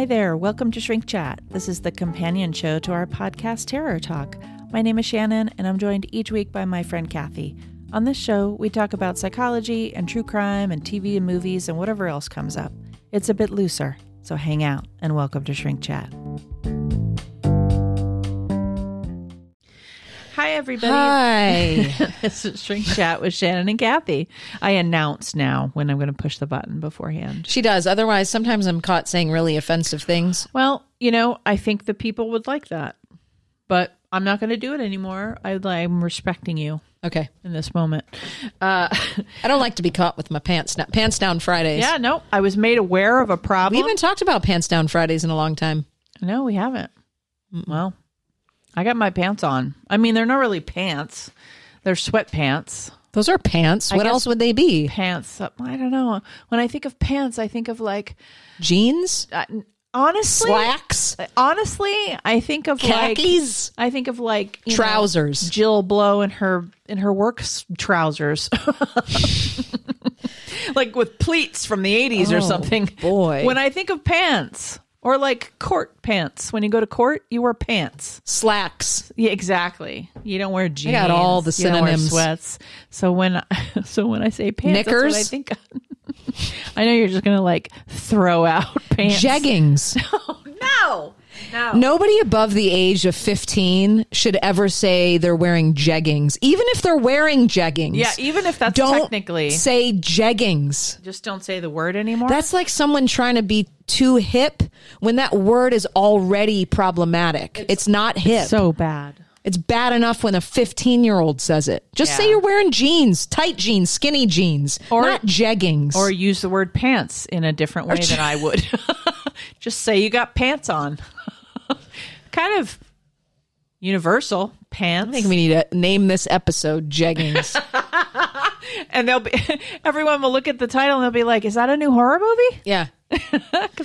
Hi there, welcome to Shrink Chat. This is the companion show to our podcast Terror Talk. My name is Shannon, and I'm joined each week by my friend Kathy. On this show, we talk about psychology and true crime and TV and movies and whatever else comes up. It's a bit looser, so hang out and welcome to Shrink Chat. Hi, everybody. Hi. this is Shrink Chat with Shannon and Kathy. I announce now when I'm going to push the button beforehand. she does. Otherwise, sometimes I'm caught saying really offensive things. Well, you know, I think the people would like that, but I'm not going to do it anymore. I, I'm respecting you Okay. in this moment. Uh, I don't like to be caught with my pants down. Pants down Fridays. yeah, no, I was made aware of a problem. We haven't talked about pants down Fridays in a long time. no, we haven't. Well, I got my pants on. I mean, they're not really pants; they're sweatpants. Those are pants. What else would they be? Pants. I don't know. When I think of pants, I think of like Jeans? uh, honestly, Slacks? honestly, I think of like Khakis? I think of like you know, Trousers. Jill Blow in her in her work trousers, like with pleats from the eighties or Oh, something. boy. when I think of pants or like court pants, when you go to court, you wear pants. Slacks. Yeah, exactly. You don't wear jeans. got all the You synonyms. sweats. So when so when I say pants, Knickers? I think. I know you're just gonna like throw out pants. Jeggings. No, no. Nobody above the age of 15 should ever say they're wearing jeggings, even if they're wearing jeggings. Yeah, even if that's don't technically, say jeggings. just don't say the word anymore. That's like someone trying to be too hip when that word is already problematic. It's, not hip. so bad. it's bad enough when a 15 year old says it. Just say you're wearing jeans, tight jeans, skinny jeans, Or- not jeggings. Or use the word pants in a different way than I would. just say you got pants on. kind of universal pants. I think we need to name this episode jeggings. and they'll be everyone will look at the title and they'll be like, "Is that a new horror movie?" yeah.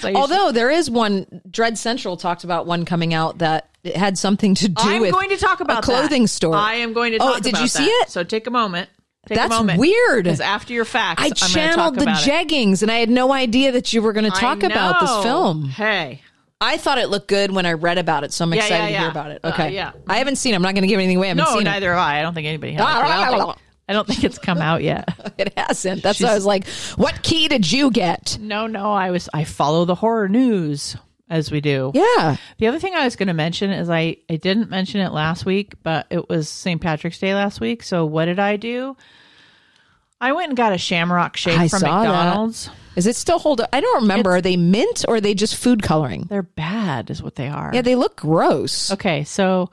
Although there is one, Dread Central talked about one coming out that it had something to do I'm with going to talk about a clothing that. store. I am going to Oh, talk did you see that. it? So take a moment. Take That's a moment. weird. Because after your facts, I I'm channeled talk the about it. jeggings and I had no idea that you were going to talk about this film. Hey, I thought it looked good when I read about it, so I'm Yeah, excited yeah, to hear about it. Uh, Okay. yeah. I haven't seen it. I'm not going to give anything away. I haven't no, seen neither have I. I don't think anybody has. Ah, I don't think, I don't think it's come out yet. it. It hasn't. That's why I was like, what key did you get? No, no, I was I follow the horror news as we do. Yeah. The other thing I was going to mention is I I didn't mention it last week, but it was St. Patrick's Day last week. So what did I do? I went and got a Shamrock shake I from saw. McDonald's. Is it still hold up? I don't remember. are they mint or are they just food coloring? They're bad, is what they are. Yeah, they look gross. Okay, so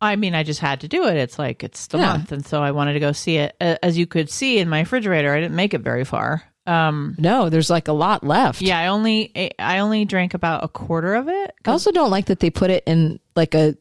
I mean, I just had to do it. It's like it's the Yeah. month, and so I wanted to go see it. As you could see in my refrigerator, I didn't make it very far. Um, No, there's like a lot left. yeah, I only I only drank about a quarter of it. I also don't like that they put it in like a.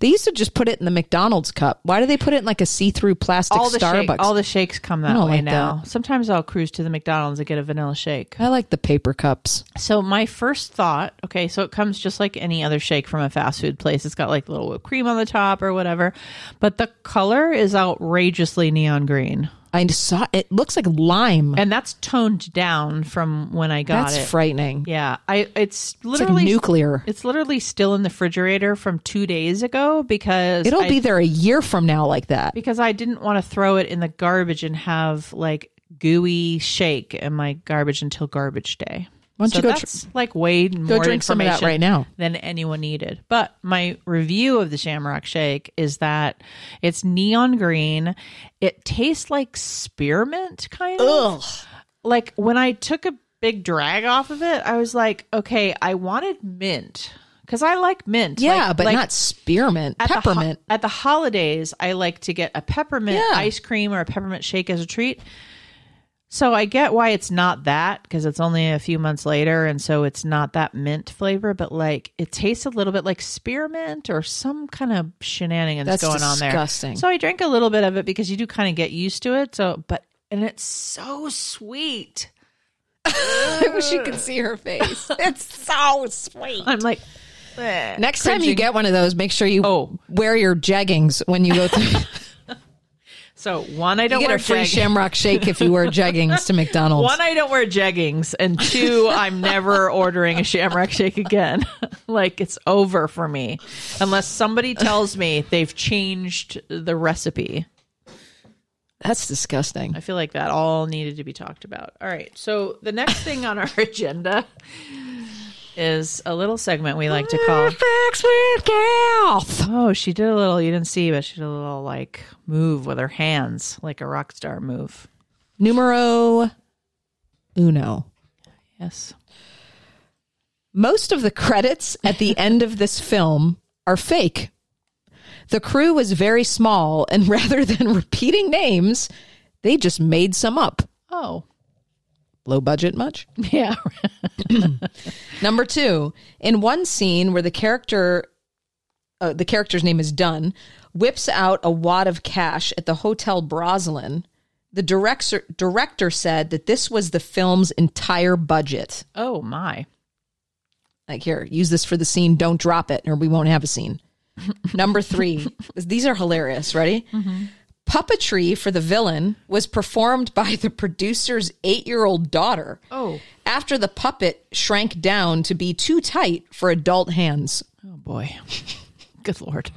They used to just put it in the McDonald's cup. Why do they put it in like a see-through plastic All the shake, Starbucks? all the shakes come that way like now. that. Sometimes I'll cruise to the McDonald's and get a vanilla shake. I like the paper cups. So my first thought, okay, so it comes just like any other shake from a fast food place. It's got like little whipped cream on the top or whatever, but the color is outrageously neon green. I saw it looks like lime. and that's toned down from when I got That's it. frightening. yeah, I it's It's like literally nuclear. It's literally still in the refrigerator from two days ago because It'll I, be there a year from now like that. because I didn't want to throw it in the garbage and have like gooey shake in my garbage until garbage day. Why don't so you go tr- that's like way more drink some of that information right now. than anyone needed. But my review of the Shamrock Shake is that it's neon green. It tastes like spearmint, kind of Ugh. like when I took a big drag off of it, I was like, okay, I wanted mint because I like mint. Yeah, Like- but like not spearmint. at the ho- Peppermint. at the holidays, I like to get a peppermint Yeah. ice cream or a peppermint shake as a treat. So I get why it's not that because it's only a few months later, and so it's not that mint flavor. But like, it tastes a little bit like spearmint or some kind of shenanigans That's going on there. disgusting. So I drank a little bit of it because you do kind of get used to it. So, but and it's so sweet. I wish you could see her face. It's so sweet. I'm like, eh, Next time you cringing. get one of those, make sure you Oh. wear your jeggings when you go through. So one, I don't get wear a free Shamrock Shake if you wear jeggings to McDonald's. One, I don't wear jeggings, and two, I'm never ordering a Shamrock Shake again. like it's over for me, unless somebody tells me they've changed the recipe. That's disgusting. I feel like that all needed to be talked about. All right, so the next thing on our agenda is a little segment we like to call. Facts with Cath. Oh, she did a little. You didn't see, but she did a little like move with her hands, like a rock star move. Numero uno. Yes. Most of the credits at the end of this film are fake. The crew was very small, and rather than repeating names, they just made some up. Oh, Low budget much? yeah. Number two, in one scene where the character, uh, the character's name is Dunn, whips out a wad of cash at the Hotel Broslin, the director director said that this was the film's entire budget. oh my. Like here, use this for the scene. Don't drop it, or we won't have a scene. Number three, these are hilarious. Ready? Puppetry for the villain was performed by the producer's eight-year-old daughter. Oh. After the puppet shrank down to be too tight for adult hands. Oh boy. Good lord.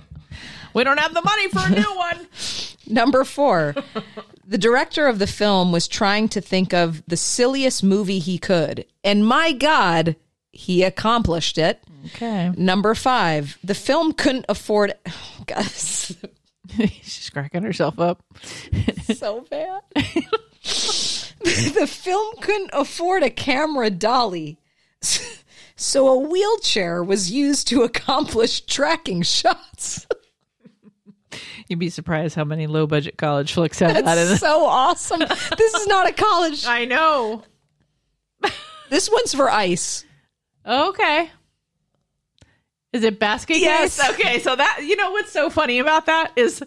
We don't have the money for a new one. Number four, the director of the film was trying to think of the silliest movie he could. And my God, he accomplished it. Okay. Number five, the film couldn't afford. Oh, God, She's cracking herself up. so bad. the film couldn't afford a camera dolly. So a wheelchair was used to accomplish tracking shots. You'd be surprised how many low budget college flicks have that in That's so awesome. This is not a college. I know. This one's for ice. Okay. Is it basket Yes. case? Okay, so that you know what's so funny about that is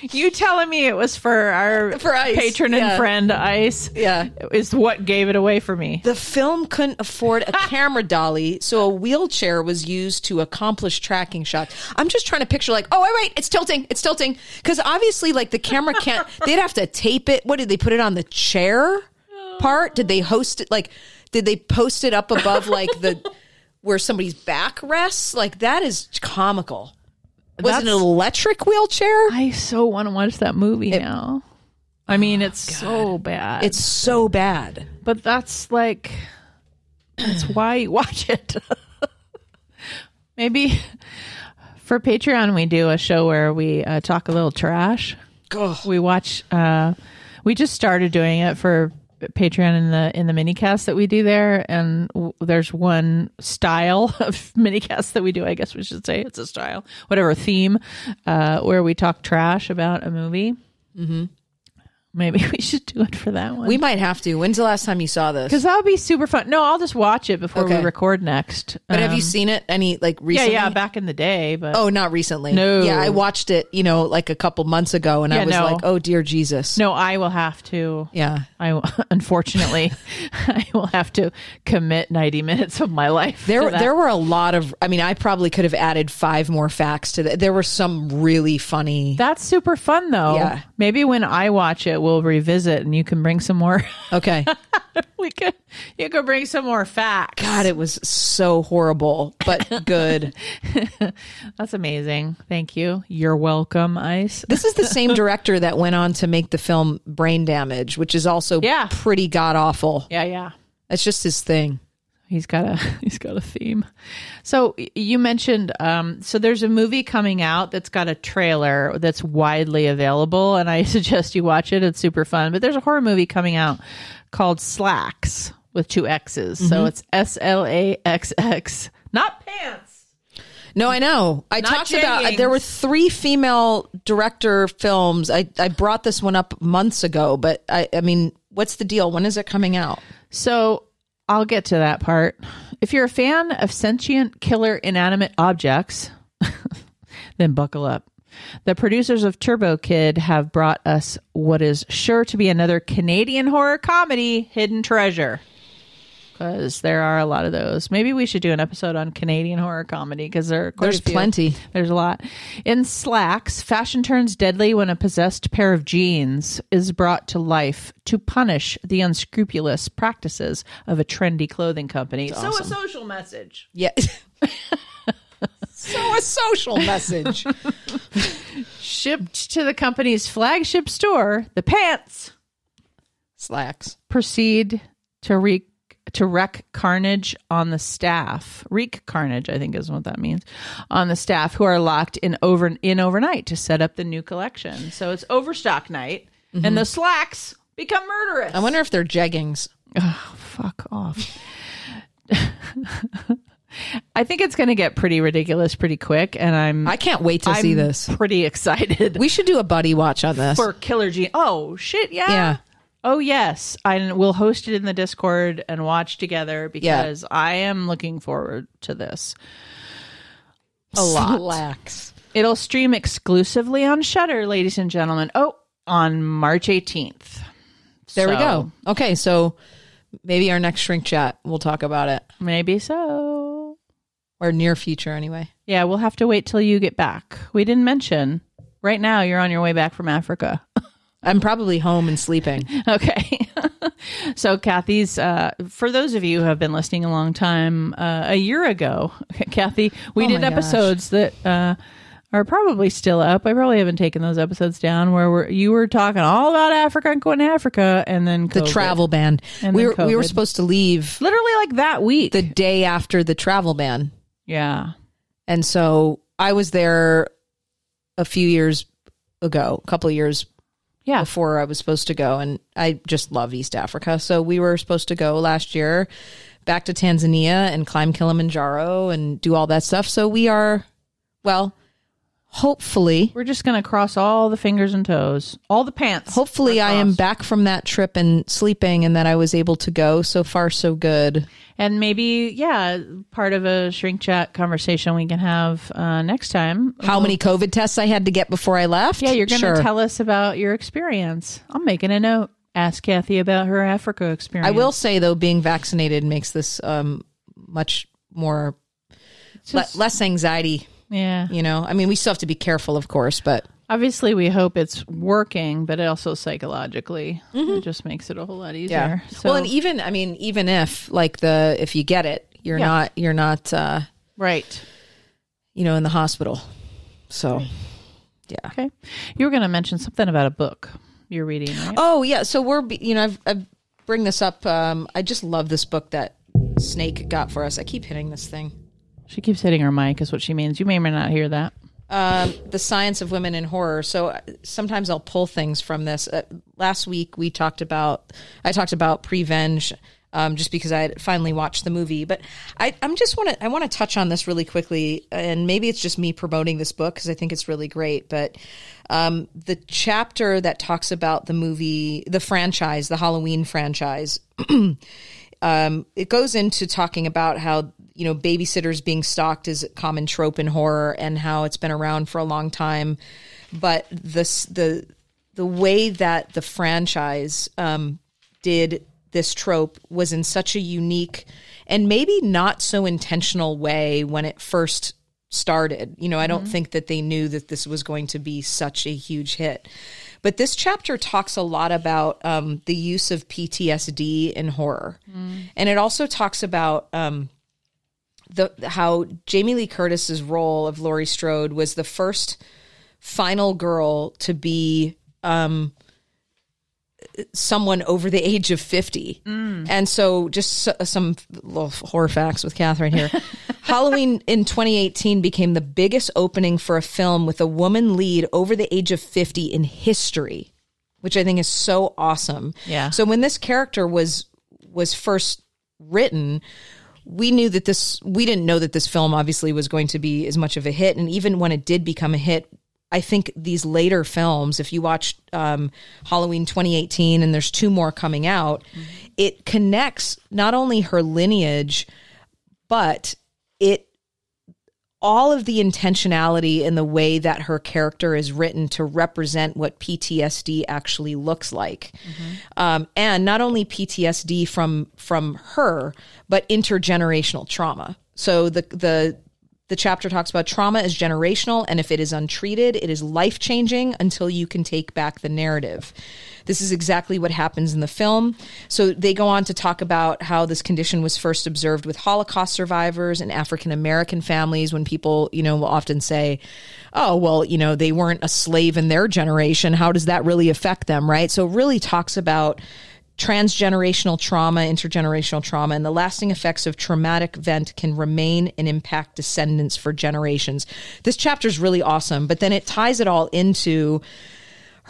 you telling me it was for our For Ice, patron and friend Ice Yeah. is what gave it away for me. The film couldn't afford a camera dolly, so a wheelchair was used to accomplish tracking shots. I'm just trying to picture, like, oh, wait, wait, it's tilting, it's tilting. Because obviously, like, the camera can't, they'd have to tape it. What did they put it on the chair part? Did they host it? Like, did they post it up above, like, the, where somebody's back rests? Like, that is comical. Was it an electric wheelchair? I so want to watch that movie now. I mean, it's so bad. It's so bad. but that's like that's why you watch it. Maybe for Patreon we do a show where we uh, talk a little trash. Ugh. We watch. Uh, we just started doing it for Patreon in the in the minicast that we do there, and w- there's one style of minicast that we do. I guess we should say it's a style, whatever theme, uh, where we talk trash about a movie. Mm-hmm. Maybe we should do it for that one. We might have to. When's the last time you saw this? Because that would be super fun. No, I'll just watch it before Okay. we record next. But have you Um, seen it any like Yeah, recently? yeah, back in the day, but Oh, not recently. No. Yeah, I watched it, you know, like a couple months ago and I Yeah, was no. like, "Oh dear Jesus." no, I will have to. Yeah. I unfortunately, I will have to commit ninety minutes of my life. There to that. there were a lot of I mean, I probably could have added 5 more facts to that. There were some really funny. That's super fun, though. Yeah. Maybe when I watch it, we'll revisit, and you can bring some more. Okay. we could, you could bring some more facts. God, it was so horrible, but good. That's amazing. Thank you. You're welcome, Ice. This is the same director that went on to make the film Brain Damage, which is also Yeah. pretty god awful. Yeah, yeah. That's just his thing. He's got a he's got a theme. So you mentioned um so there's a movie coming out that's got a trailer that's widely available and I suggest you watch it. It's super fun. But there's a horror movie coming out called Slaxx with two X's. So it's S L A X X. Not pants. No, I know. I Not talked about there were three female director films. I I brought this one up months ago, but I I mean, what's the deal? When is it coming out? So I'll get to that part. If you're a fan of sentient killer inanimate objects, then buckle up. The producers of Turbo Kid have brought us what is sure to be another Canadian horror comedy, Hidden Treasure. Because there are a lot of those. Maybe we should do an episode on Canadian horror comedy because there There's plenty. There's a lot. In Slaxx, fashion turns deadly when a possessed pair of jeans is brought to life to punish the unscrupulous practices of a trendy clothing company. So a social message. Yeah. so a social message. Shipped to the company's flagship store, the pants Slacks. proceed to wreak to wreak carnage on the staff. Wreak carnage, I think, is what that means on the staff who are locked in over in overnight to set up the new collection. So it's overstock night, and the slacks become murderous. I wonder if they're jeggings. Oh, fuck off. I think it's going to get pretty ridiculous pretty quick, and I'm I can't wait to see I'm this. Pretty excited We should do a buddy watch on this. for Killer Jean. Oh shit, yeah. Yeah. Oh yes, I will host it in the Discord and watch together because I am looking forward to this. A lot. Slaxx. It'll stream exclusively on Shudder, ladies and gentlemen. Oh, on March 18th. There we So, go. Okay, so maybe our next shrink chat we'll talk about it. Maybe so. Or near future anyway. Yeah, we'll have to wait till you get back. We didn't mention. Right now, you're on your way back from Africa. I'm probably home and sleeping. Okay. so, Kathy's, uh, for those of you who have been listening a long time, uh, a year ago, Kathy, we Oh did my gosh. episodes that uh, are probably still up. I probably haven't taken those episodes down where we're, you were talking all about Africa and going to Africa and then The travel ban. And we were we were supposed to leave Literally like that week. the day after the travel ban. yeah. And so I was there a few years ago, a couple of years Yeah. before I was supposed to go. And I just love East Africa. So we were supposed to go last year back to Tanzania and climb Kilimanjaro and do all that stuff. So we are, well, hopefully, We're just going to cross all the fingers and toes, all the pants. hopefully are I am crossed. back from that trip and sleeping and that I was able to go. So far, so good. And maybe, yeah, part of a shrink chat conversation we can have uh, next time. How many COVID tests I had to get before I left? Yeah, you're going to Sure. tell us about your experience. I'm making a note. Ask Kathy about her Africa experience. I will say though, being vaccinated makes this um, much more le- just- less anxiety. Yeah. You know, I mean, we still have to be careful, of course, but Obviously, we hope it's working, but also psychologically, it just makes it a whole lot easier. So, well, and even I mean, even if like the if you get it, you're Yeah. not you're not uh, right. you know in the hospital. So yeah. Okay. You were going to mention something about a book you're reading, right? Oh yeah. So we're you know I've, I bring this up. Um, I just love this book that Snake got for us. I keep hitting this thing. She keeps hitting her mic, is what she means. You may or may not hear that. um, the science of women in horror. So uh, sometimes I'll pull things from this. Uh, last week we talked about I talked about Prevenge. Um, just because I finally watched the movie, but I, I'm just want to I want to touch on this really quickly, and maybe it's just me promoting this book because I think it's really great. But um, the chapter that talks about the movie, the franchise, the Halloween franchise, um, it goes into talking about how you know babysitters being stalked is a common trope in horror and how it's been around for a long time but this the the way that the franchise um, did this trope was in such a unique and maybe not so intentional way when it first started. You know, I don't think that they knew that this was going to be such a huge hit. But this chapter talks a lot about um, the use of PTSD in horror, and it also talks about um, the how Jamie Lee Curtis's role of Laurie Strode was the first final girl to be um, someone over the age of 50. And so, just some little horror facts with Catherine here. Halloween in 2018 became the biggest opening for a film with a woman lead over the age of 50 in history, which I think is so awesome. Yeah. So when this character was was first written, we knew that this we didn't know that this film obviously was going to be as much of a hit. And even when it did become a hit I think these later films, if you watch um, Halloween 2018 and there's two more coming out, it connects not only her lineage, but it all of the intentionality in the way that her character is written to represent what PTSD actually looks like, um, and not only PTSD from from her, but intergenerational trauma. So the the the chapter talks about trauma is generational, and if it is untreated, it is life changing until you can take back the narrative. This is exactly what happens in the film. So they go on to talk about how this condition was first observed with Holocaust survivors and African American families when people, you know, will often say, oh, well, you know, they weren't a slave in their generation. How does that really affect them, right? So it really talks about transgenerational trauma, intergenerational trauma, and the lasting effects of traumatic event can remain and impact descendants for generations. This chapter is really awesome, but then it ties it all into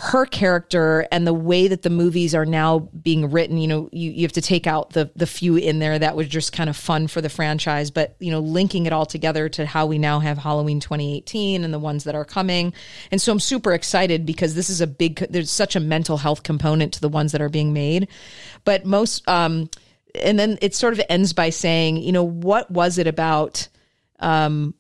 her character and the way that the movies are now being written, you know, you, you have to take out the the few in there that was just kind of fun for the franchise, but you know, linking it all together to how we now have Halloween 2018 and the ones that are coming. And so I'm super excited because this is a big there's such a mental health component to the ones that are being made. But most um and then it sort of ends by saying, you know, what was it about um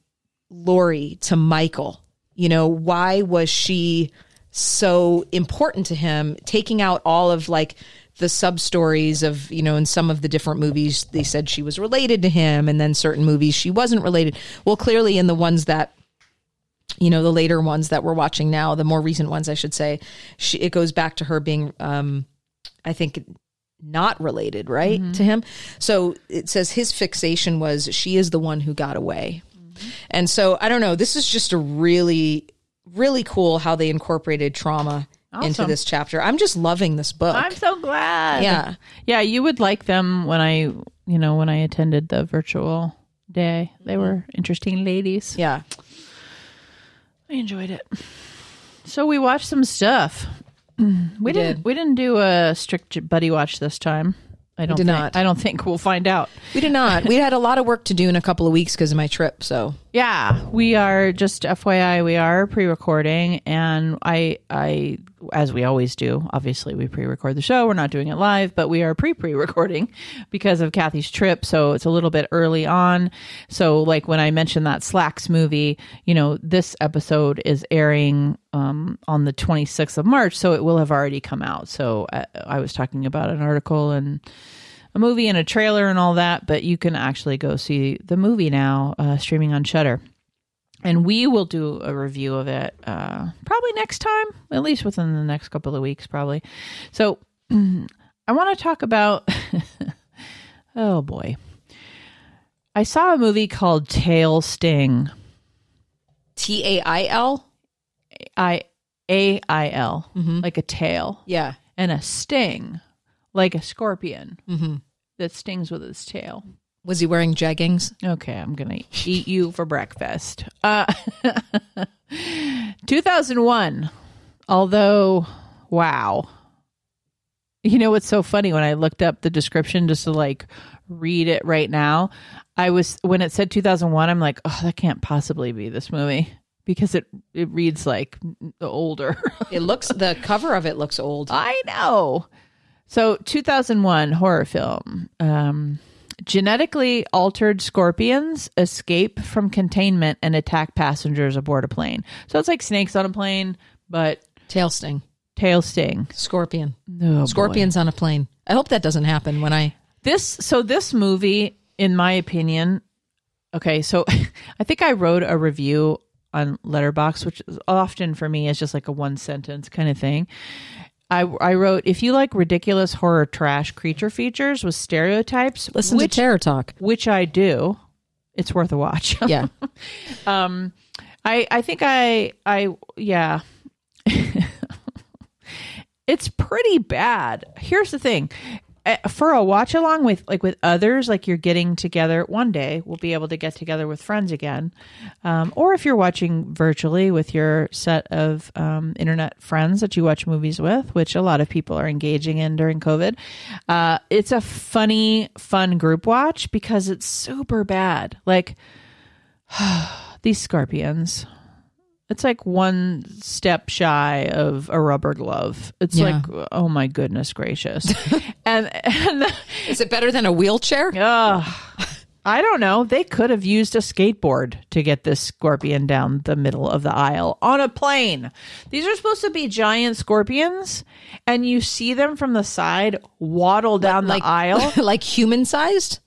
Laurie to Michael? You know, why was she so important to him, taking out all of like the sub stories of, you know, in some of the different movies, they said she was related to him, and then certain movies she wasn't related. Well, clearly in the ones that you know the later ones that we're watching now the more recent ones i should say she, it goes back to her being um i think not related right to him. So it says his fixation was she is the one who got away. And so i don't know this is just a really really cool how they incorporated trauma into this chapter i'm just loving this book I'm so glad. Yeah. Yeah, you would like them when I, you know, when I attended the virtual day. They mm-hmm. were interesting ladies. yeah I enjoyed it. So we watched some stuff. We didn't did. we didn't do a strict buddy watch this time. I don't did think, not. I don't think we'll find out. we did not we had a lot of work to do in a couple of weeks because of my trip so Yeah, we are just FYI, we are pre-recording, and I, I, as we always do, obviously we pre-record the show. We're not doing it live, but we are pre-pre-recording because of Kathy's trip, so it's a little bit early on. So, like when I mentioned that Slaxx movie, you know, this episode is airing um, on the 26th of March, so it will have already come out. So, uh, I was talking about an article and a movie and a trailer and all that, but you can actually go see the movie now, uh, streaming on Shudder. And we will do a review of it uh, probably next time, at least within the next couple of weeks, probably. So I want to talk about. oh boy, I saw a movie called Tail Sting. t-a-i-l I A I L, like a tail, yeah and a sting, like a scorpion that stings with its tail. was he wearing jeggings Okay, I'm gonna eat you for breakfast. Uh, 2001. Although, wow. You know what's so funny when I looked up the description just to like read it right now? I was when it said 2001, I'm like, oh, that can't possibly be this movie because it it reads like the older. it looks the cover of it looks old I know. So, 2001 horror film. Um, genetically altered scorpions escape from containment and attack passengers aboard a plane. So it's like snakes on a plane, but tail sting tail sting. scorpion Oh, boy. scorpions on a plane i hope that doesn't happen when i This so this movie, in my opinion, okay. So I think I wrote a review on Letterboxd, which is often for me is just like a one sentence kind of thing. I, I wrote if you like ridiculous horror trash creature features with stereotypes, listen which, to terror talk which I do, it's worth a watch. yeah um, I I think I I yeah. it's pretty bad. Here's the thing. Uh, For a watch along with like with others, like you're getting together one day, we'll be able to get together with friends again, um, or if you're watching virtually with your set of um, internet friends that you watch movies with, which a lot of people are engaging in during COVID. Uh, it's a funny, fun group watch because it's super bad. Like these scorpions. It's like one step shy of a rubber glove. It's Yeah. like, oh my goodness gracious. and and is it better than a wheelchair ugh, I don't know. They could have used a skateboard to get this scorpion down the middle of the aisle on a plane. These are supposed to be giant scorpions, and you see them from the side waddle down like the aisle. like human sized.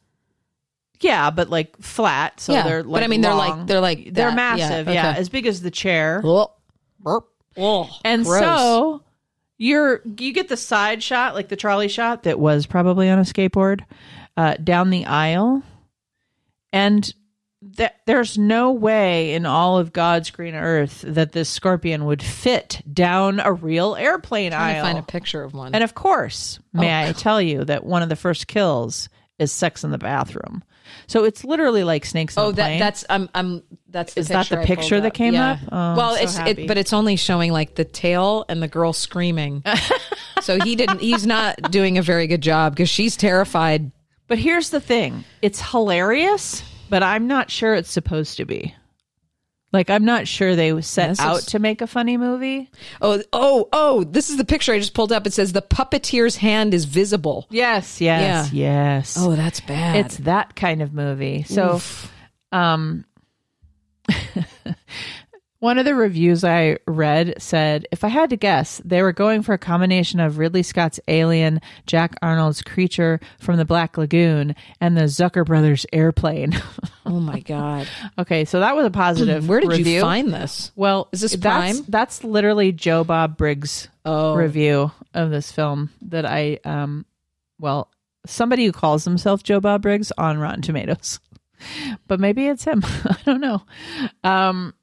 Yeah, but like flat. So Yeah, they're but like I mean, they're long. like- they're like they're that. Massive. Yeah, okay. as big as the chair. Oh, burp. Oh, And gross. so you're you get the side shot, like the trolley shot that was probably on a skateboard, uh, down the aisle, and that there's no way in all of God's green earth that this scorpion would fit down a real airplane trying to aisle. find a picture of one. and of course, may I tell you that one of the first kills is sex in the bathroom. So it's literally like snakes Oh, that that's I'm I'm that's Is that the I picture that came Yeah. up? Oh, well, so it's it, but it's only showing like the tail and the girl screaming. so he didn't. He's not doing a very good job because she's terrified. But here's the thing it's hilarious, but I'm not sure it's supposed to be. Like, I'm not sure they set out looks- to make a funny movie. Oh oh oh! This is the picture I just pulled up. It says the puppeteer's hand is visible. Yes, yes, yes. Oh, that's bad. it's that kind of movie. So, um, one of the reviews I read said if I had to guess, they were going for a combination of Ridley Scott's Alien, Jack Arnold's Creature from the Black Lagoon, and the Zucker Brothers airplane. oh my god! okay, so that was a positive. Where did review. you find this? Well, Is this that's, Prime? That's literally Joe Bob Briggs' Oh. review of this film that I, um, well, somebody who calls himself Joe Bob Briggs on Rotten Tomatoes, but maybe it's him. I don't know. Um,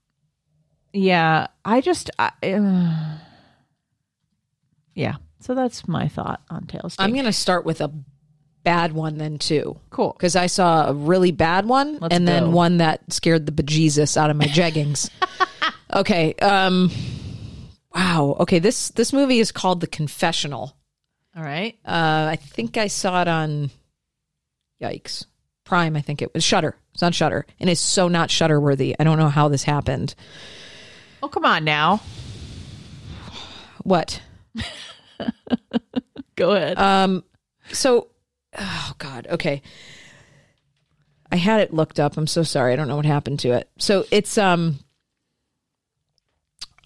yeah, I just, I, uh, yeah. So that's my thought on Tails. I'm going to start with a bad one then too. cool. Because I saw a really bad one Let's and go. then one that scared the bejesus out of my jeggings. okay. Um wow. Okay, this this movie is called The Confessional. All right. Uh I think I saw it on Yikes. Prime, I think it was Shudder. It's on Shudder. And it's so not Shudder worthy. I don't know how this happened. Oh, come on now. What? Go ahead. Um, so, oh God, okay. I had it looked up. I'm so sorry. I don't know what happened to it. So it's um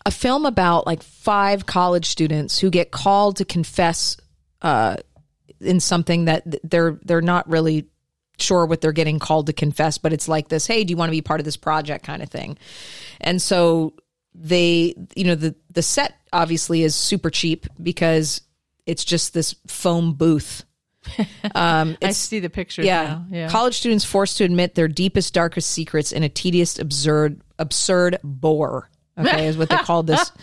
a film about like five college students who get called to confess uh in something that they're they're not really sure what they're getting called to confess, but it's like this, hey, do you want to be part of this project kind of thing? And so they you know the the set obviously is super cheap because it's just this foam booth. Um, I see the pictures yeah. Yeah. College students forced to admit their deepest, darkest secrets in a tedious, absurd, absurd bore. Okay, is what they called this.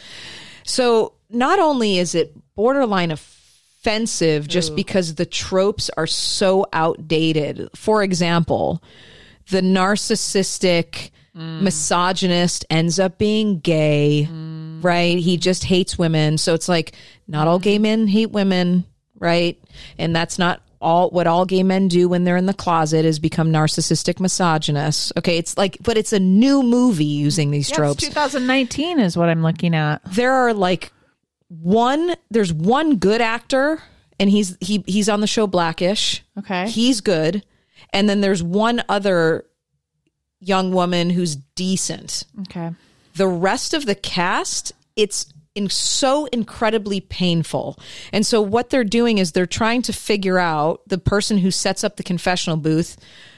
So not only is it borderline offensive just because the tropes are so outdated. For example, the narcissistic Mm. misogynist ends up being gay, mm. right? He just hates women. So it's like not all gay mm. men hate women, right? And that's not all what all gay men do when they're in the closet is become narcissistic misogynists. Okay, it's like but it's a new movie using these Yeah, tropes 2019 is what I'm looking at. there are like one there's one good actor and he's he he's on the show blackish Okay. he's good and then there's one other young woman who's decent Okay. the rest of the cast it's in so incredibly painful and so what they're doing is they're trying to figure out the person who sets up the confessional booth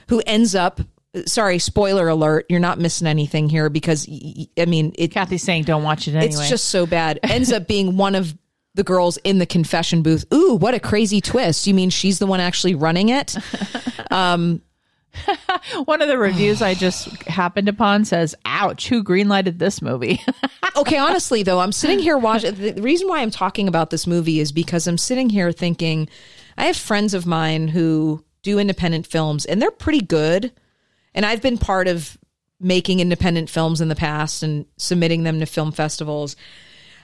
who ends up sorry spoiler alert you're not missing anything here because i mean it Kathy's saying don't watch it anyway. it's just so bad. Ends up being one of the girls in the confession booth. Ooh, what a crazy twist. You mean she's the one actually running it? Um, one of the reviews I just happened upon says, "Ouch, who greenlighted this movie?" Okay, honestly though, I'm sitting here watching the reason why I'm talking about this movie is because I'm sitting here thinking I have friends of mine who do independent films and they're pretty good. And I've been part of making independent films in the past and submitting them to film festivals.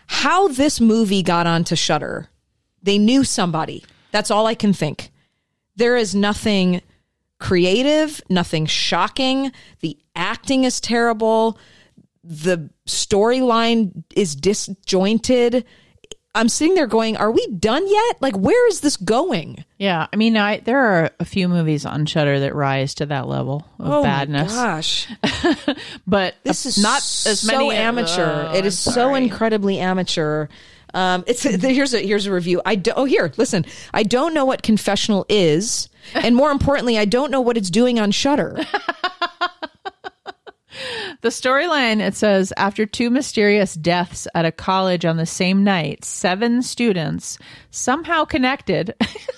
How this movie got onto Shudder, they knew somebody. That's all I can think. There is nothing creative, nothing shocking. The acting is terrible. The storyline is disjointed. I'm sitting there going, "Are we done yet? Like, where is this going?" Yeah, I mean, I there are a few movies on Shudder that rise to that level of Oh badness, gosh, but this is not as so many amateur. Oh, it is so incredibly amateur. Um, it's here's a here's a review. I do, oh here listen. I don't know what confessional is, and more importantly, I don't know what it's doing on Shudder. The storyline it says after two mysterious deaths at a college on the same night, seven students, somehow connected,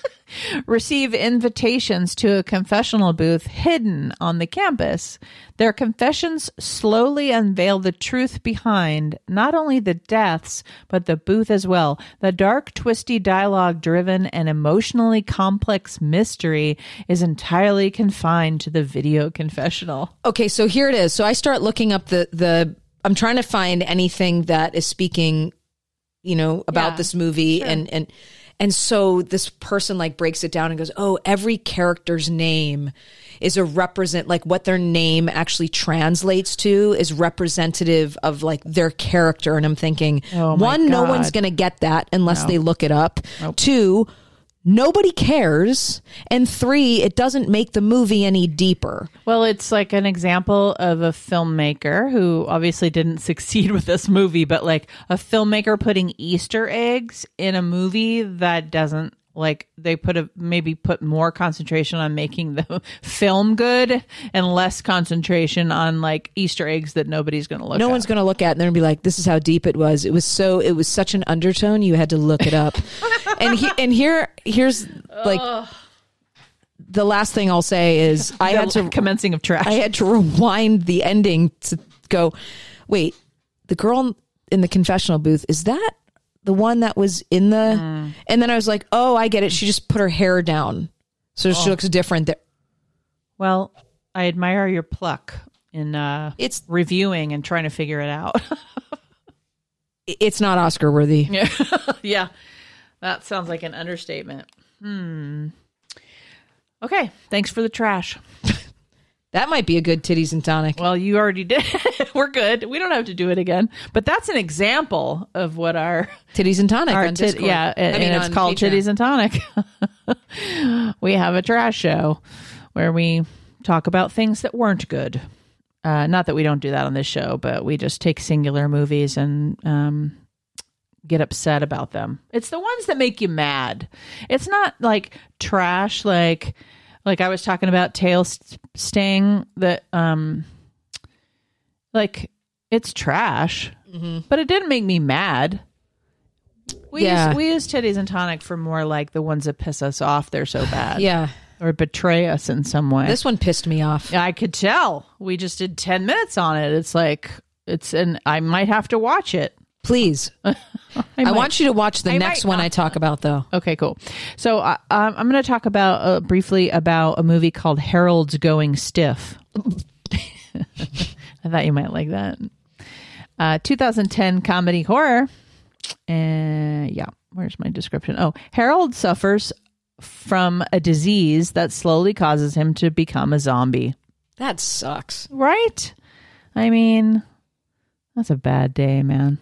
receive invitations to a confessional booth hidden on the campus. Their confessions slowly unveil the truth behind not only the deaths, but the booth as well. The dark, twisty, dialogue driven, and emotionally complex mystery is entirely confined to the video confessional. Okay, so here it is. So I start looking up the the. I'm trying to find anything that is speaking, you know, about Yeah, this movie, and and and so this person like breaks it down and goes, "Oh, every character's name is a represent like what their name actually translates to is representative of like their character." And I'm thinking, Oh one, no one's going to get that unless they look it up. Two. Nobody cares. And three, it doesn't make the movie any deeper. Well, it's like an example of a filmmaker who obviously didn't succeed with this movie, but like a filmmaker putting Easter eggs in a movie that doesn't like they put a maybe put more concentration on making the film good and less concentration on like Easter eggs that nobody's going to look at. no at. one's going to look at and they're going to be like this is how deep it was it was so it was such an undertone you had to look it up and he, and here here's like the last thing i'll say is i had to commencing of trash. i had to rewind the ending to go wait the girl in the confessional booth is that the one that was in the Mm. and then i was like oh i get it she just put her hair down so Oh. she looks different there well, I admire your pluck in uh it's reviewing and trying to figure it out. it's not oscar worthy Yeah. yeah. That sounds like an understatement. Hmm. Okay. Thanks for the trash. that might be a good titties and tonic Well, you already did. We're good. We don't have to do it again. But that's an example of what our titties and tonic our tit- Discord. yeah, and, I mean, and it's called Patreon. Titties and Tonic. we have a trash show where we talk about things that weren't good. Uh, not that we don't do that on this show, but we just take singular movies and um, get upset about them. It's the ones that make you mad. It's not like trash, like like I was talking about tail st- sting that um like it's trash, but it didn't make me mad. We Yeah. use, we use titties and tonic for more like the ones that piss us off. They're so bad, Yeah, or betray us in some way. this one pissed me off. I could tell. We just did ten minutes on it. It's like it's and I might have to watch it. Please, I, might. want you to watch the I next one not. I talk about, though. Okay, cool. So uh, um, I'm going to talk about uh, briefly about a movie called Harold's Going Stiff. I thought you might like that. Uh, 2010 comedy horror. And yeah, where's my description? Oh, Harold suffers from a disease that slowly causes him to become a zombie. That sucks. Right? I mean, that's a bad day, man.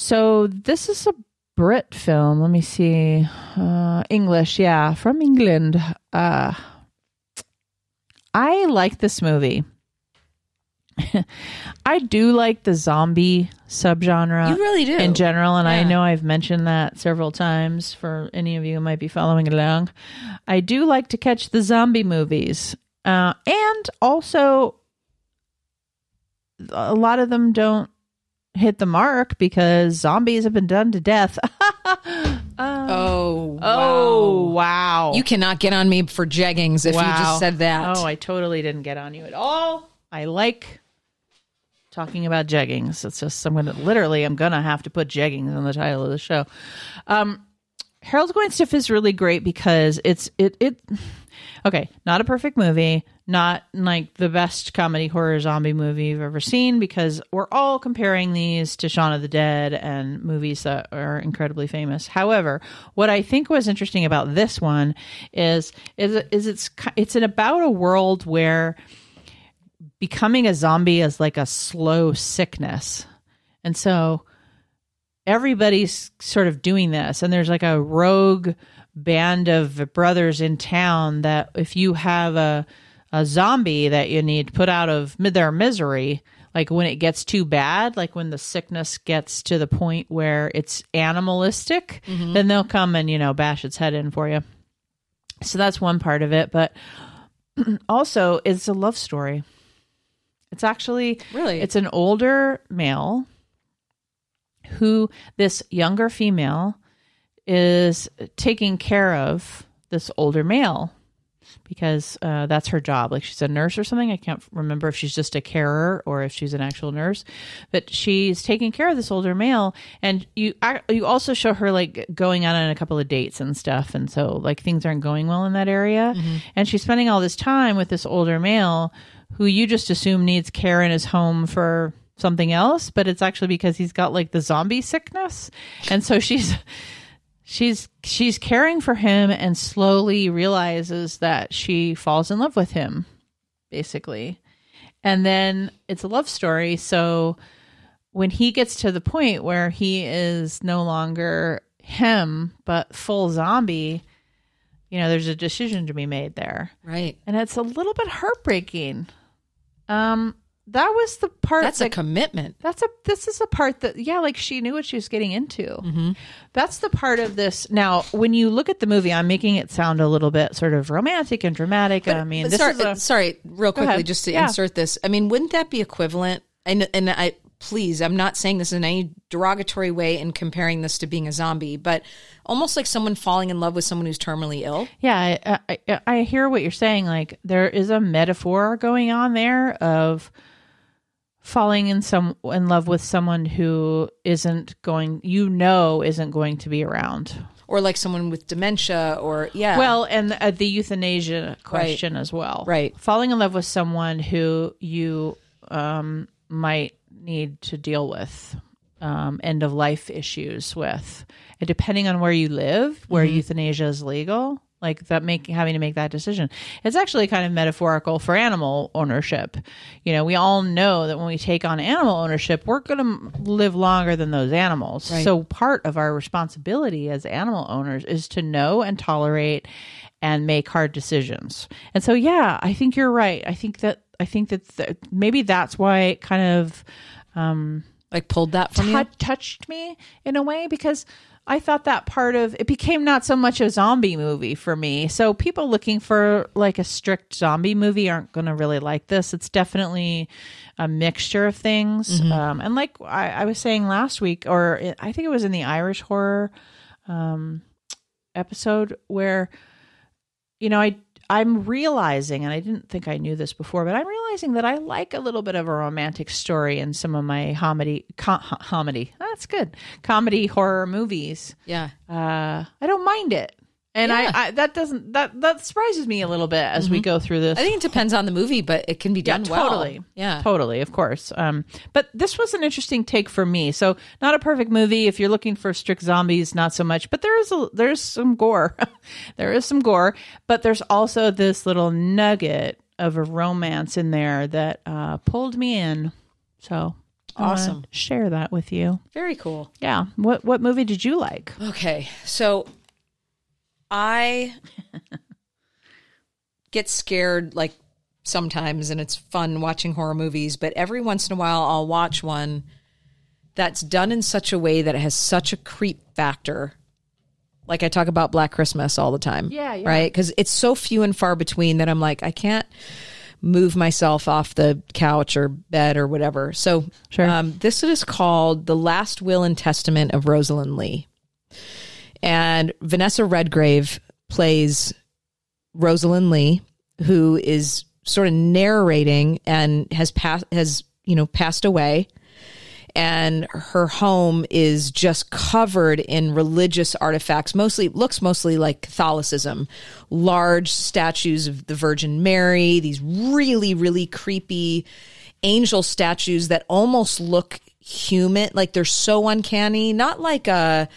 So this is a Brit film. Let me see. Uh, English, yeah, from England. Uh, I like this movie. I do like the zombie subgenre You really do. in general, and I know I've mentioned that several times for any of you who might be following along. I do like to catch the zombie movies, uh, and also a lot of them don't hit the mark because zombies have been done to death. oh, oh wow! You cannot get on me for jeggings if you just said that. Oh, I totally didn't get on you at all. I like talking about jeggings. It's just I'm gonna literally I'm gonna have to put jeggings on the title of the show. Um Harold's Going Stiff is really great because it's it it okay, not a perfect movie, not like the best comedy horror zombie movie you've ever seen because we're all comparing these to Shaun of the Dead and movies that are incredibly famous. However, what I think was interesting about this one is is is it's it's about a world where becoming a zombie is like a slow sickness. And so everybody's sort of doing this and there's like a rogue band of brothers in town that if you have a a zombie that you need put out of their misery like when it gets too bad like when the sickness gets to the point where it's animalistic mm-hmm. then they'll come and you know bash its head in for you. So that's one part of it but also it's a love story. It's actually Really? it's an older male who this younger female is taking care of this older male because uh, that's her job. Like she's a nurse or something. I can't remember if she's just a carer or if she's an actual nurse, but she's taking care of this older male. And you you also show her like going out on a couple of dates and stuff, and so like things aren't going well in that area. And she's spending all this time with this older male who you just assume needs care in his home for something else, but it's actually because he's got like the zombie sickness. And so she's she's she's caring for him and slowly realizes that she falls in love with him basically. And then it's a love story, so when he gets to the point where he is no longer him but full zombie, you know, there's a decision to be made there Right. and it's a little bit heartbreaking. Um, that was the part That's a commitment. that's a this is a part that yeah, like she knew what she was getting into. That's the part of this. Now, when you look at the movie, I'm making it sound a little bit sort of romantic and dramatic. I mean, this sorry, is a, uh, sorry, real quickly, ahead. just to Yeah. insert this. I mean, wouldn't that be equivalent? And and I please, I'm not saying this in any derogatory way in comparing this to being a zombie, but almost like someone falling in love with someone who's terminally ill. yeah, I, I, I hear what you're saying. Like there is a metaphor going on there of falling in some in love with someone who isn't going, you know, isn't going to be around. Or like someone with dementia, or yeah, Well, and uh, the euthanasia question as well. Right. Falling in love with someone who you um, might need to deal with um, end of life issues with, and depending on where you live, where euthanasia is legal. Like that, make having to make that decision. It's actually kind of metaphorical for animal ownership. You know, we all know that when we take on animal ownership, we're going to live longer than those animals. Right. So part of our responsibility as animal owners is to know and tolerate and make hard decisions. And so, yeah, I think you're right. I think that I think that th- maybe that's why it kind of um, like pulled that from you. touched me in a way because I thought that part of it became not so much a zombie movie for me. So people looking for like a strict zombie movie aren't going to really like this. It's definitely a mixture of things. Um, and like I, I was saying last week, or it, I think it was in the Irish horror um, episode where you know, I I'm realizing, and I didn't think I knew this before, but I'm realizing that I like a little bit of a romantic story in some of my comedy, com- comedy. That's good, comedy horror movies. yeah, Uh, I don't mind it, and Yeah. I, I that doesn't that that surprises me a little bit as we go through this. I think it depends on the movie, but it can be Yeah, done well. totally. Yeah, Totally, of course. Um, but this was an interesting take for me. So, not a perfect movie. If you're looking for strict zombies, not so much. But there is a there's some gore. there is some gore, but there's also this little nugget of a romance in there that uh, pulled me in. So, Awesome. Share that with you. very cool. Yeah. What what movie did you like? Okay, so I get scared like sometimes, and it's fun watching horror movies, but every once in a while I'll watch one that's done in such a way that it has such a creep factor. Like I talk about Black Christmas all the time. Yeah, yeah. Right? Because it's so few and far between that I'm like, I can't move myself off the couch or bed or whatever. So Sure. um, this is called The Last Will and Testament of Rosalind Leigh. And Vanessa Redgrave plays Rosalind Leigh, who is sort of narrating and has passed has you know passed away. And her home is just covered in religious artifacts mostly looks mostly like catholicism. Large statues of the virgin mary these really really creepy angel statues that almost look human like they're so uncanny not like a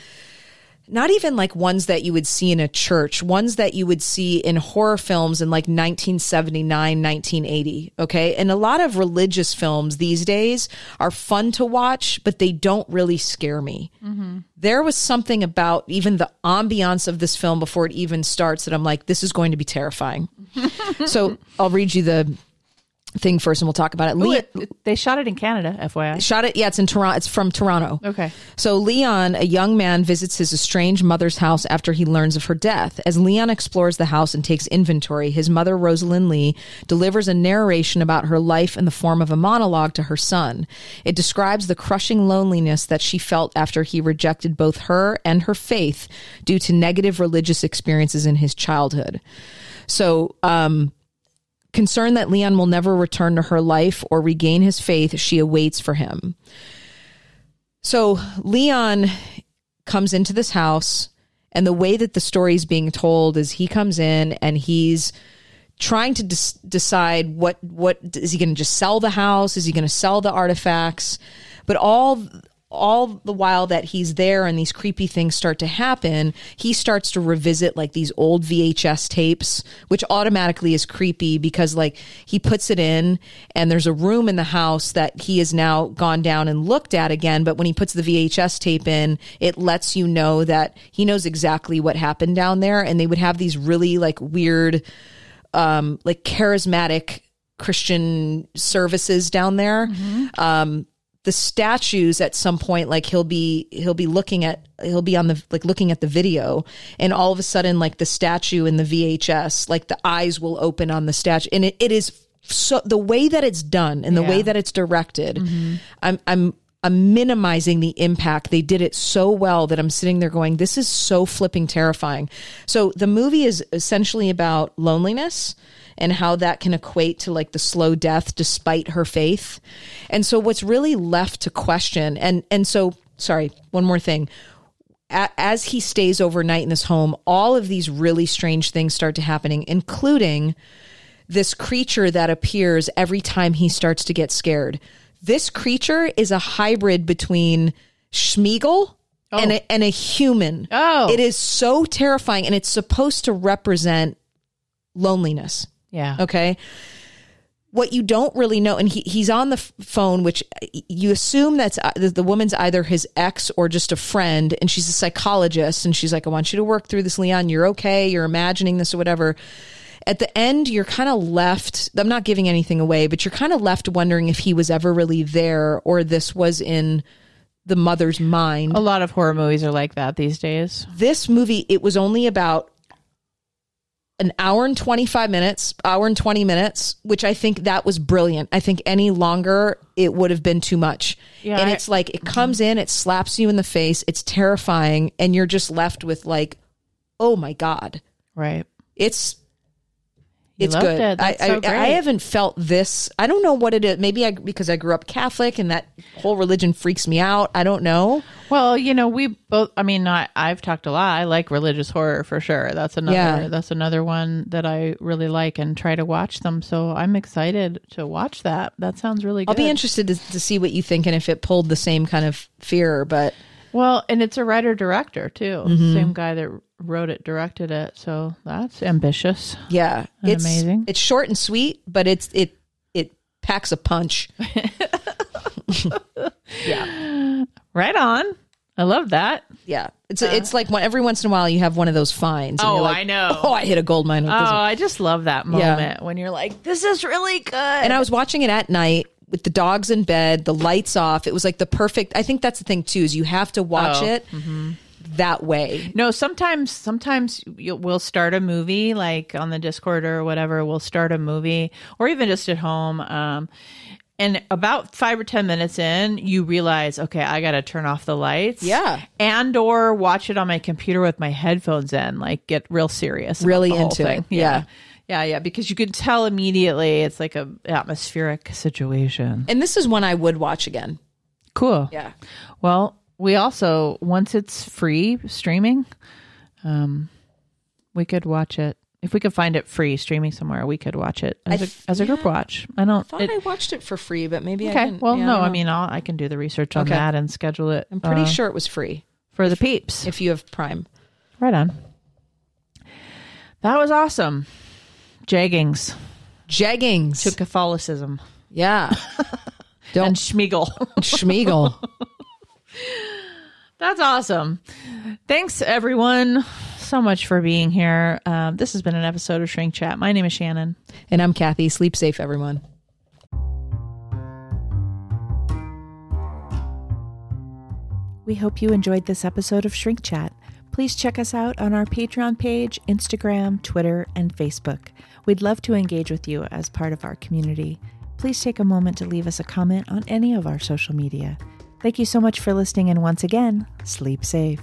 not even like ones that you would see in a church, ones that you would see in horror films in like 1979, 1980. Okay. And a lot of religious films these days are fun to watch, but they don't really scare me. Mm-hmm. There was something about even the ambiance of this film before it even starts that I'm like, this is going to be terrifying. so I'll read you the thing first and we'll talk about it. Ooh, it- they shot it in Canada, FYI. shot it. Yeah, it's in Toronto. It's from Toronto. Okay. So Leon, a young man, visits his estranged mother's house after he learns of her death. As Leon explores the house and takes inventory, his mother, Rosalind Leigh, delivers a narration about her life in the form of a monologue to her son. It describes the crushing loneliness that she felt after he rejected both her and her faith due to negative religious experiences in his childhood. So, um, Concerned that Leon will never return to her life or regain his faith, she awaits for him. So Leon comes into this house, and the way that the story is being told is he comes in and he's trying to des- decide what what is he going to just sell the house? Is he going to sell the artifacts? But all all the while that he's there and these creepy things start to happen, he starts to revisit like these old VHS tapes, which automatically is creepy because like he puts it in and there's a room in the house that he has now gone down and looked at again. But when he puts the VHS tape in, it lets you know that he knows exactly what happened down there. And they would have these really like weird, um, like charismatic Christian services down there. Um, the statues at some point like he'll be he'll be looking at he'll be on the like looking at the video and all of a sudden like the statue in the VHS like the eyes will open on the statue and it, it is so the way that it's done and the way that it's directed mm-hmm. I'm I'm I'm minimizing the impact. They did it so well that I'm sitting there going, this is so flipping terrifying. So the movie is essentially about loneliness and how that can equate to like the slow death despite her faith. And so what's really left to question and and so sorry, one more thing. As he stays overnight in this home, all of these really strange things start to happening, including this creature that appears every time he starts to get scared. This creature is a hybrid between Schmeagol oh. and, a, and a human. Oh. It is so terrifying and it's supposed to represent loneliness. Yeah. Okay. What you don't really know, and he, he's on the phone, which you assume that's uh, the, the woman's either his ex or just a friend, and she's a psychologist, and she's like, "I want you to work through this, Leon. You're okay. You're imagining this or whatever." At the end, you're kind of left. I'm not giving anything away, but you're kind of left wondering if he was ever really there or this was in the mother's mind A lot of horror movies are like that these days. this movie it was only about an hour and 25 minutes hour and 20 minutes which i think that was brilliant. I think any longer it would have been too much. Yeah, and I- it's like it mm-hmm. comes in it slaps you in the face it's terrifying and you're just left with like oh my god. Right. it's it's good. it. I, so I, I haven't felt this. I don't know what it is. Maybe I because I grew up Catholic and that whole religion freaks me out. I don't know. Well, you know, we both. I mean, I, I've talked a lot. I like religious horror for sure. That's another. Yeah. That's another one that I really like and try to watch them. So I'm excited to watch that. That sounds really good. I'll be interested to, to see what you think and if it pulled the same kind of fear. But Well, and it's a writer director too. Mm-hmm. Same guy that wrote it, directed it. So that's ambitious. yeah, it's amazing. It's short and sweet, but it's it it packs a punch. yeah, Right on. I love that. yeah. It's it's like when, every once in a while you have one of those finds. and Uh. Oh, you're like, I know. Oh, I hit a gold mine. with Oh. I just love that moment when you're like, "This is really good." and I was watching it at night with the dogs in bed, the lights off. It was like the perfect. I think that's the thing too is you have to watch Oh, it that way. No, sometimes sometimes you'll, we'll start a movie like on the Discord or whatever. We'll start a movie or even just at home. Um, and about five or ten minutes in, you realize, okay, I got to turn off the lights. Yeah. and or watch it on my computer with my headphones in. Like get real serious, Really into it. Yeah. yeah, yeah. Because you can tell immediately it's like a atmospheric situation. And this is one I would watch again. Cool. Yeah. Well, we also once it's free streaming, um, we could watch it if we could find it free streaming somewhere. We could watch it as, I a, th- as a group watch. I don't. I thought it- I watched it for free, but maybe I okay. didn't. Well, Yeah, no. don't I, mean, I'll, I can do the research on Okay. that and schedule it. I'm pretty uh, sure it was free. for the peeps. if you have Prime. Right on. That was awesome. Jaggings Jeggings. to Catholicism yeah. Don't Schmiegel. Schmiegel. That's awesome. Thanks, everyone, so much for being here. Um, this has been an episode of Shrink Chat. My name is Shannon. and I'm Cathy. Sleep safe, everyone. We hope you enjoyed this episode of Shrink Chat. Please check us out on our Patreon page, Instagram, Twitter, and Facebook. We'd love to engage with you as part of our community. Please take a moment to leave us a comment on any of our social media. Thank you so much for listening, and once again, sleep safe.